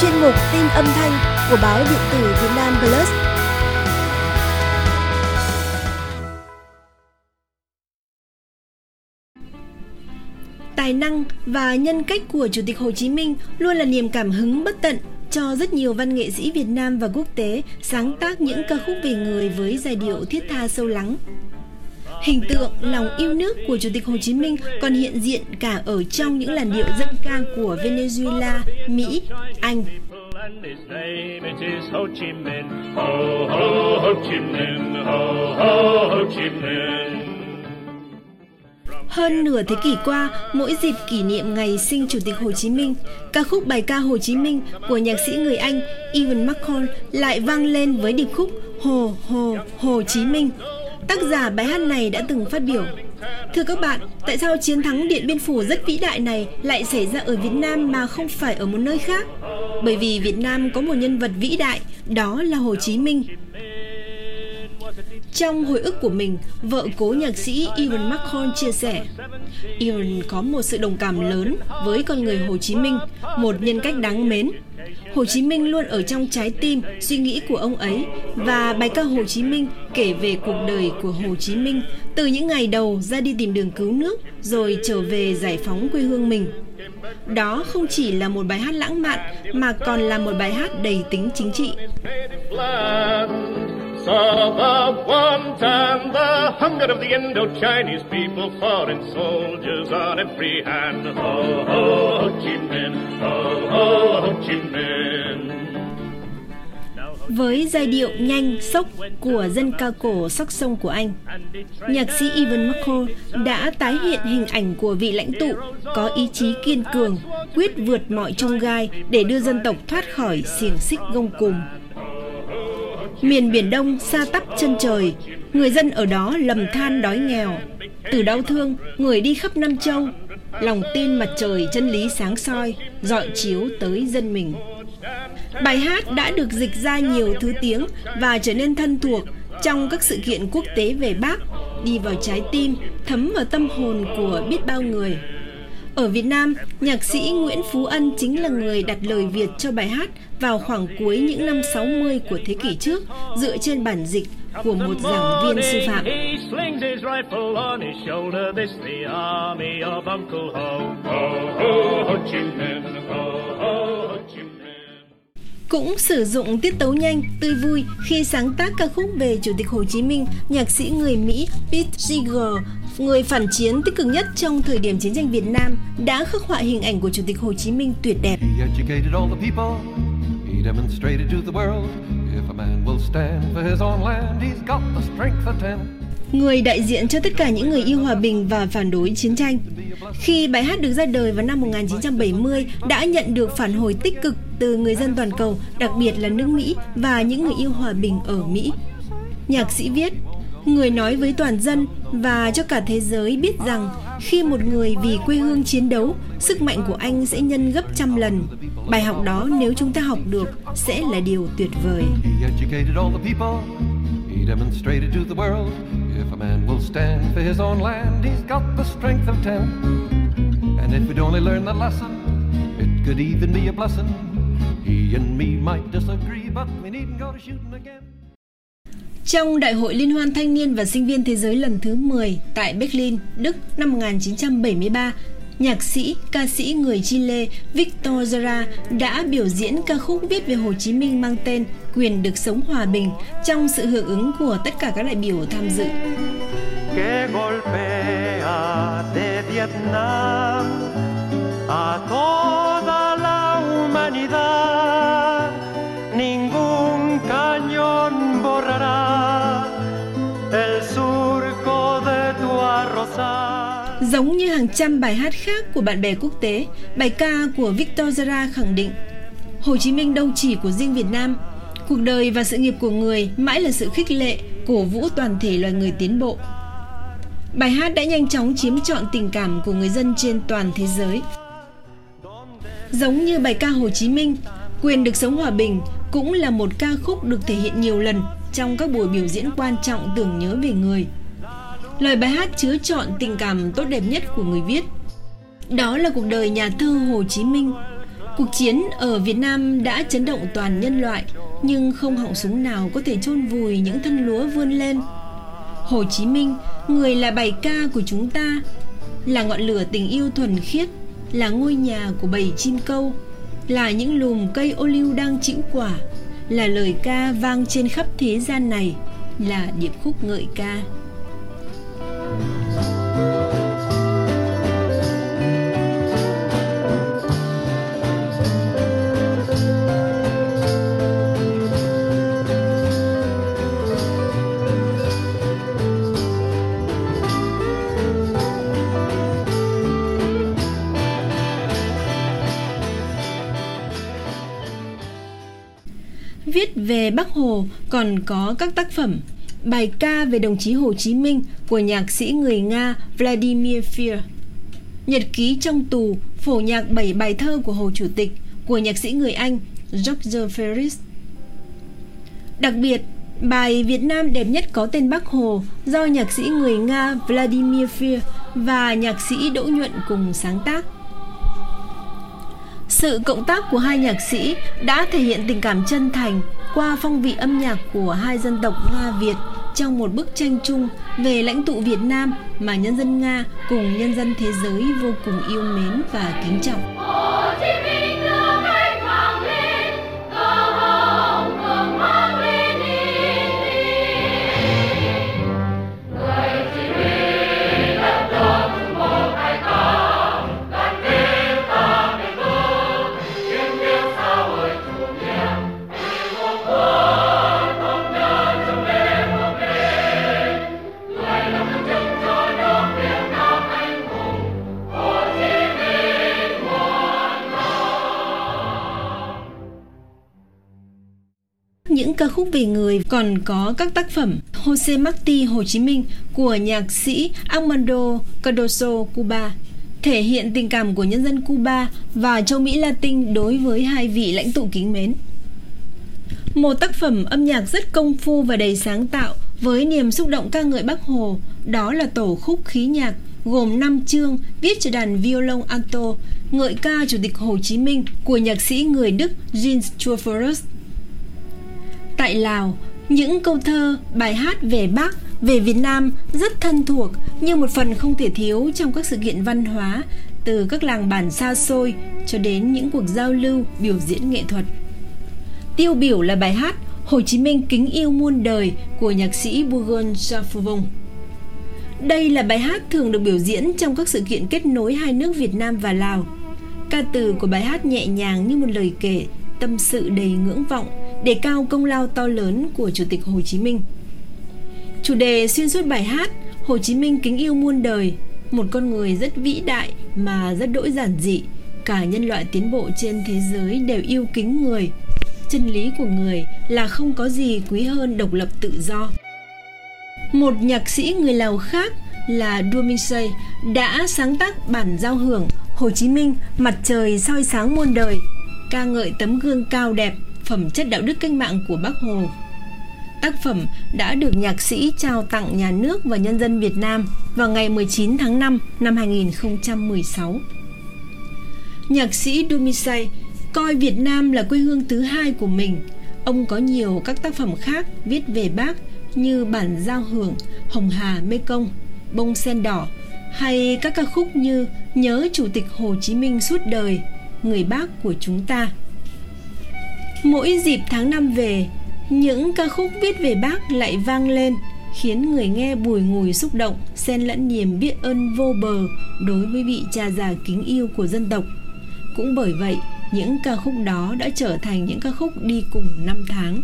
chuyên mục tin âm thanh của báo điện tử Việt Nam Plus. Tài năng và nhân cách của Chủ tịch Hồ Chí Minh luôn là niềm cảm hứng bất tận cho rất nhiều văn nghệ sĩ Việt Nam và quốc tế sáng tác những ca khúc về người với giai điệu thiết tha sâu lắng. Hình tượng lòng yêu nước của Chủ tịch Hồ Chí Minh còn hiện diện cả ở trong những làn điệu dân ca của Venezuela, Mỹ, Anh. Hơn nửa thế kỷ qua, mỗi dịp kỷ niệm ngày sinh Chủ tịch Hồ Chí Minh, ca khúc bài ca Hồ Chí Minh của nhạc sĩ người Anh Evan McCall lại vang lên với điệp khúc Hồ Hồ Hồ Chí Minh Tác giả bài hát này đã từng phát biểu Thưa các bạn, tại sao chiến thắng Điện Biên Phủ rất vĩ đại này lại xảy ra ở Việt Nam mà không phải ở một nơi khác? Bởi vì Việt Nam có một nhân vật vĩ đại, đó là Hồ Chí Minh. Trong hồi ức của mình, vợ cố nhạc sĩ Ivan McCall chia sẻ, Ivan có một sự đồng cảm lớn với con người Hồ Chí Minh, một nhân cách đáng mến, Hồ Chí Minh luôn ở trong trái tim, suy nghĩ của ông ấy và bài ca Hồ Chí Minh kể về cuộc đời của Hồ Chí Minh từ những ngày đầu ra đi tìm đường cứu nước rồi trở về giải phóng quê hương mình. Đó không chỉ là một bài hát lãng mạn mà còn là một bài hát đầy tính chính trị. Saw the want and the hunger of the Indochinese people, foreign soldiers on every hand. Ho, ho, Ho Chi Minh, ho, ho, Với giai điệu nhanh, sốc của dân ca cổ sắc sông của Anh, nhạc sĩ Evan McCall đã tái hiện hình ảnh của vị lãnh tụ có ý chí kiên cường, quyết vượt mọi trông gai để đưa dân tộc thoát khỏi xiềng xích gông cùm. Miền Biển Đông xa tắp chân trời, người dân ở đó lầm than đói nghèo. Từ đau thương, người đi khắp năm châu, lòng tin mặt trời chân lý sáng soi, dọi chiếu tới dân mình. Bài hát đã được dịch ra nhiều thứ tiếng và trở nên thân thuộc trong các sự kiện quốc tế về Bác, đi vào trái tim, thấm vào tâm hồn của biết bao người. Ở Việt Nam, nhạc sĩ Nguyễn Phú Ân chính là người đặt lời Việt cho bài hát vào khoảng cuối những năm 60 của thế kỷ trước dựa trên bản dịch của một giảng viên sư phạm. Cũng sử dụng tiết tấu nhanh, tươi vui khi sáng tác ca khúc về Chủ tịch Hồ Chí Minh, nhạc sĩ người Mỹ Pete Seeger, người phản chiến tích cực nhất trong thời điểm chiến tranh Việt Nam, đã khắc họa hình ảnh của Chủ tịch Hồ Chí Minh tuyệt đẹp. Người đại diện cho tất cả những người yêu hòa bình và phản đối chiến tranh. Khi bài hát được ra đời vào năm 1970 đã nhận được phản hồi tích cực từ người dân toàn cầu, đặc biệt là nước Mỹ và những người yêu hòa bình ở Mỹ. Nhạc sĩ viết, người nói với toàn dân và cho cả thế giới biết rằng khi một người vì quê hương chiến đấu, sức mạnh của anh sẽ nhân gấp trăm lần. Bài học đó nếu chúng ta học được sẽ là điều tuyệt vời. If a man will stand for his own land, he's got the strength of ten. And if we'd only learn that lesson, it could even be a blessing. He and me might disagree, but we needn't go to shooting again. Trong Đại hội Liên hoan Thanh niên và Sinh viên Thế giới lần thứ 10 tại Berlin, Đức năm 1973, nhạc sĩ, ca sĩ người Chile Victor Jara đã biểu diễn ca khúc viết về Hồ Chí Minh mang tên Quyền được sống hòa bình trong sự hưởng ứng của tất cả các đại biểu tham dự. Que golpea de Vietnam a toda la humanidad ningún cañón borrará el surco de tu arrozal Giống như hàng trăm bài hát khác của bạn bè quốc tế, bài ca của Victor Jara khẳng định Hồ Chí Minh đâu chỉ của riêng Việt Nam, cuộc đời và sự nghiệp của người mãi là sự khích lệ, cổ vũ toàn thể loài người tiến bộ. Bài hát đã nhanh chóng chiếm trọn tình cảm của người dân trên toàn thế giới. Giống như bài ca Hồ Chí Minh, quyền được sống hòa bình cũng là một ca khúc được thể hiện nhiều lần trong các buổi biểu diễn quan trọng tưởng nhớ về người – Lời bài hát chứa trọn tình cảm tốt đẹp nhất của người viết. Đó là cuộc đời nhà thơ Hồ Chí Minh. Cuộc chiến ở Việt Nam đã chấn động toàn nhân loại, nhưng không họng súng nào có thể chôn vùi những thân lúa vươn lên. Hồ Chí Minh, người là bài ca của chúng ta, là ngọn lửa tình yêu thuần khiết, là ngôi nhà của bầy chim câu, là những lùm cây ô liu đang chĩu quả, là lời ca vang trên khắp thế gian này, là điệp khúc ngợi ca. Viết về Bắc Hồ còn có các tác phẩm. Bài ca về đồng chí Hồ Chí Minh của nhạc sĩ người Nga Vladimir Fier Nhật ký trong tù phổ nhạc 7 bài thơ của Hồ Chủ tịch của nhạc sĩ người Anh George Ferris. Đặc biệt, bài Việt Nam đẹp nhất có tên Bắc Hồ do nhạc sĩ người Nga Vladimir Fier và nhạc sĩ Đỗ Nhuận cùng sáng tác sự cộng tác của hai nhạc sĩ đã thể hiện tình cảm chân thành qua phong vị âm nhạc của hai dân tộc Nga, Việt trong một bức tranh chung về lãnh tụ Việt Nam mà nhân dân Nga cùng nhân dân thế giới vô cùng yêu mến và kính trọng. Những ca khúc về người. Còn có các tác phẩm Jose Marti Hồ Chí Minh của nhạc sĩ Armando Cardoso Cuba. Thể hiện tình cảm của nhân dân Cuba và châu Mỹ Latin đối với hai vị lãnh tụ kính mến. Một tác phẩm âm nhạc rất công phu và đầy sáng tạo với niềm xúc động ca ngợi Bác Hồ, đó là tổ khúc khí nhạc gồm 5 chương viết cho đàn violon alto ngợi ca Chủ tịch Hồ Chí Minh của nhạc sĩ người Đức Jean Truforus Tại Lào, những câu thơ, bài hát về Bác, về Việt Nam rất thân thuộc như một phần không thể thiếu trong các sự kiện văn hóa từ các làng bản xa xôi cho đến những cuộc giao lưu biểu diễn nghệ thuật. Tiêu biểu là bài hát Hồ Chí Minh kính yêu muôn đời của nhạc sĩ Bugon Jafuvong. Đây là bài hát thường được biểu diễn trong các sự kiện kết nối hai nước Việt Nam và Lào. Ca từ của bài hát nhẹ nhàng như một lời kể, tâm sự đầy ngưỡng vọng, đề cao công lao to lớn của Chủ tịch Hồ Chí Minh. Chủ đề xuyên suốt bài hát Hồ Chí Minh kính yêu muôn đời, một con người rất vĩ đại mà rất đỗi giản dị. Cả nhân loại tiến bộ trên thế giới đều yêu kính người. Chân lý của người là không có gì quý hơn độc lập tự do. Một nhạc sĩ người Lào khác là Duminsei đã sáng tác bản giao hưởng Hồ Chí Minh mặt trời soi sáng muôn đời ca ngợi tấm gương cao đẹp phẩm chất đạo đức cách mạng của Bác Hồ. Tác phẩm đã được nhạc sĩ trao tặng nhà nước và nhân dân Việt Nam vào ngày 19 tháng 5 năm 2016. Nhạc sĩ Dumisai coi Việt Nam là quê hương thứ hai của mình. Ông có nhiều các tác phẩm khác viết về bác như bản giao hưởng Hồng Hà Mê Công, Bông sen đỏ hay các ca khúc như Nhớ Chủ tịch Hồ Chí Minh suốt đời, Người bác của chúng ta. Mỗi dịp tháng năm về, những ca khúc viết về bác lại vang lên, khiến người nghe bùi ngùi xúc động, xen lẫn niềm biết ơn vô bờ đối với vị cha già kính yêu của dân tộc. Cũng bởi vậy, những ca khúc đó đã trở thành những ca khúc đi cùng năm tháng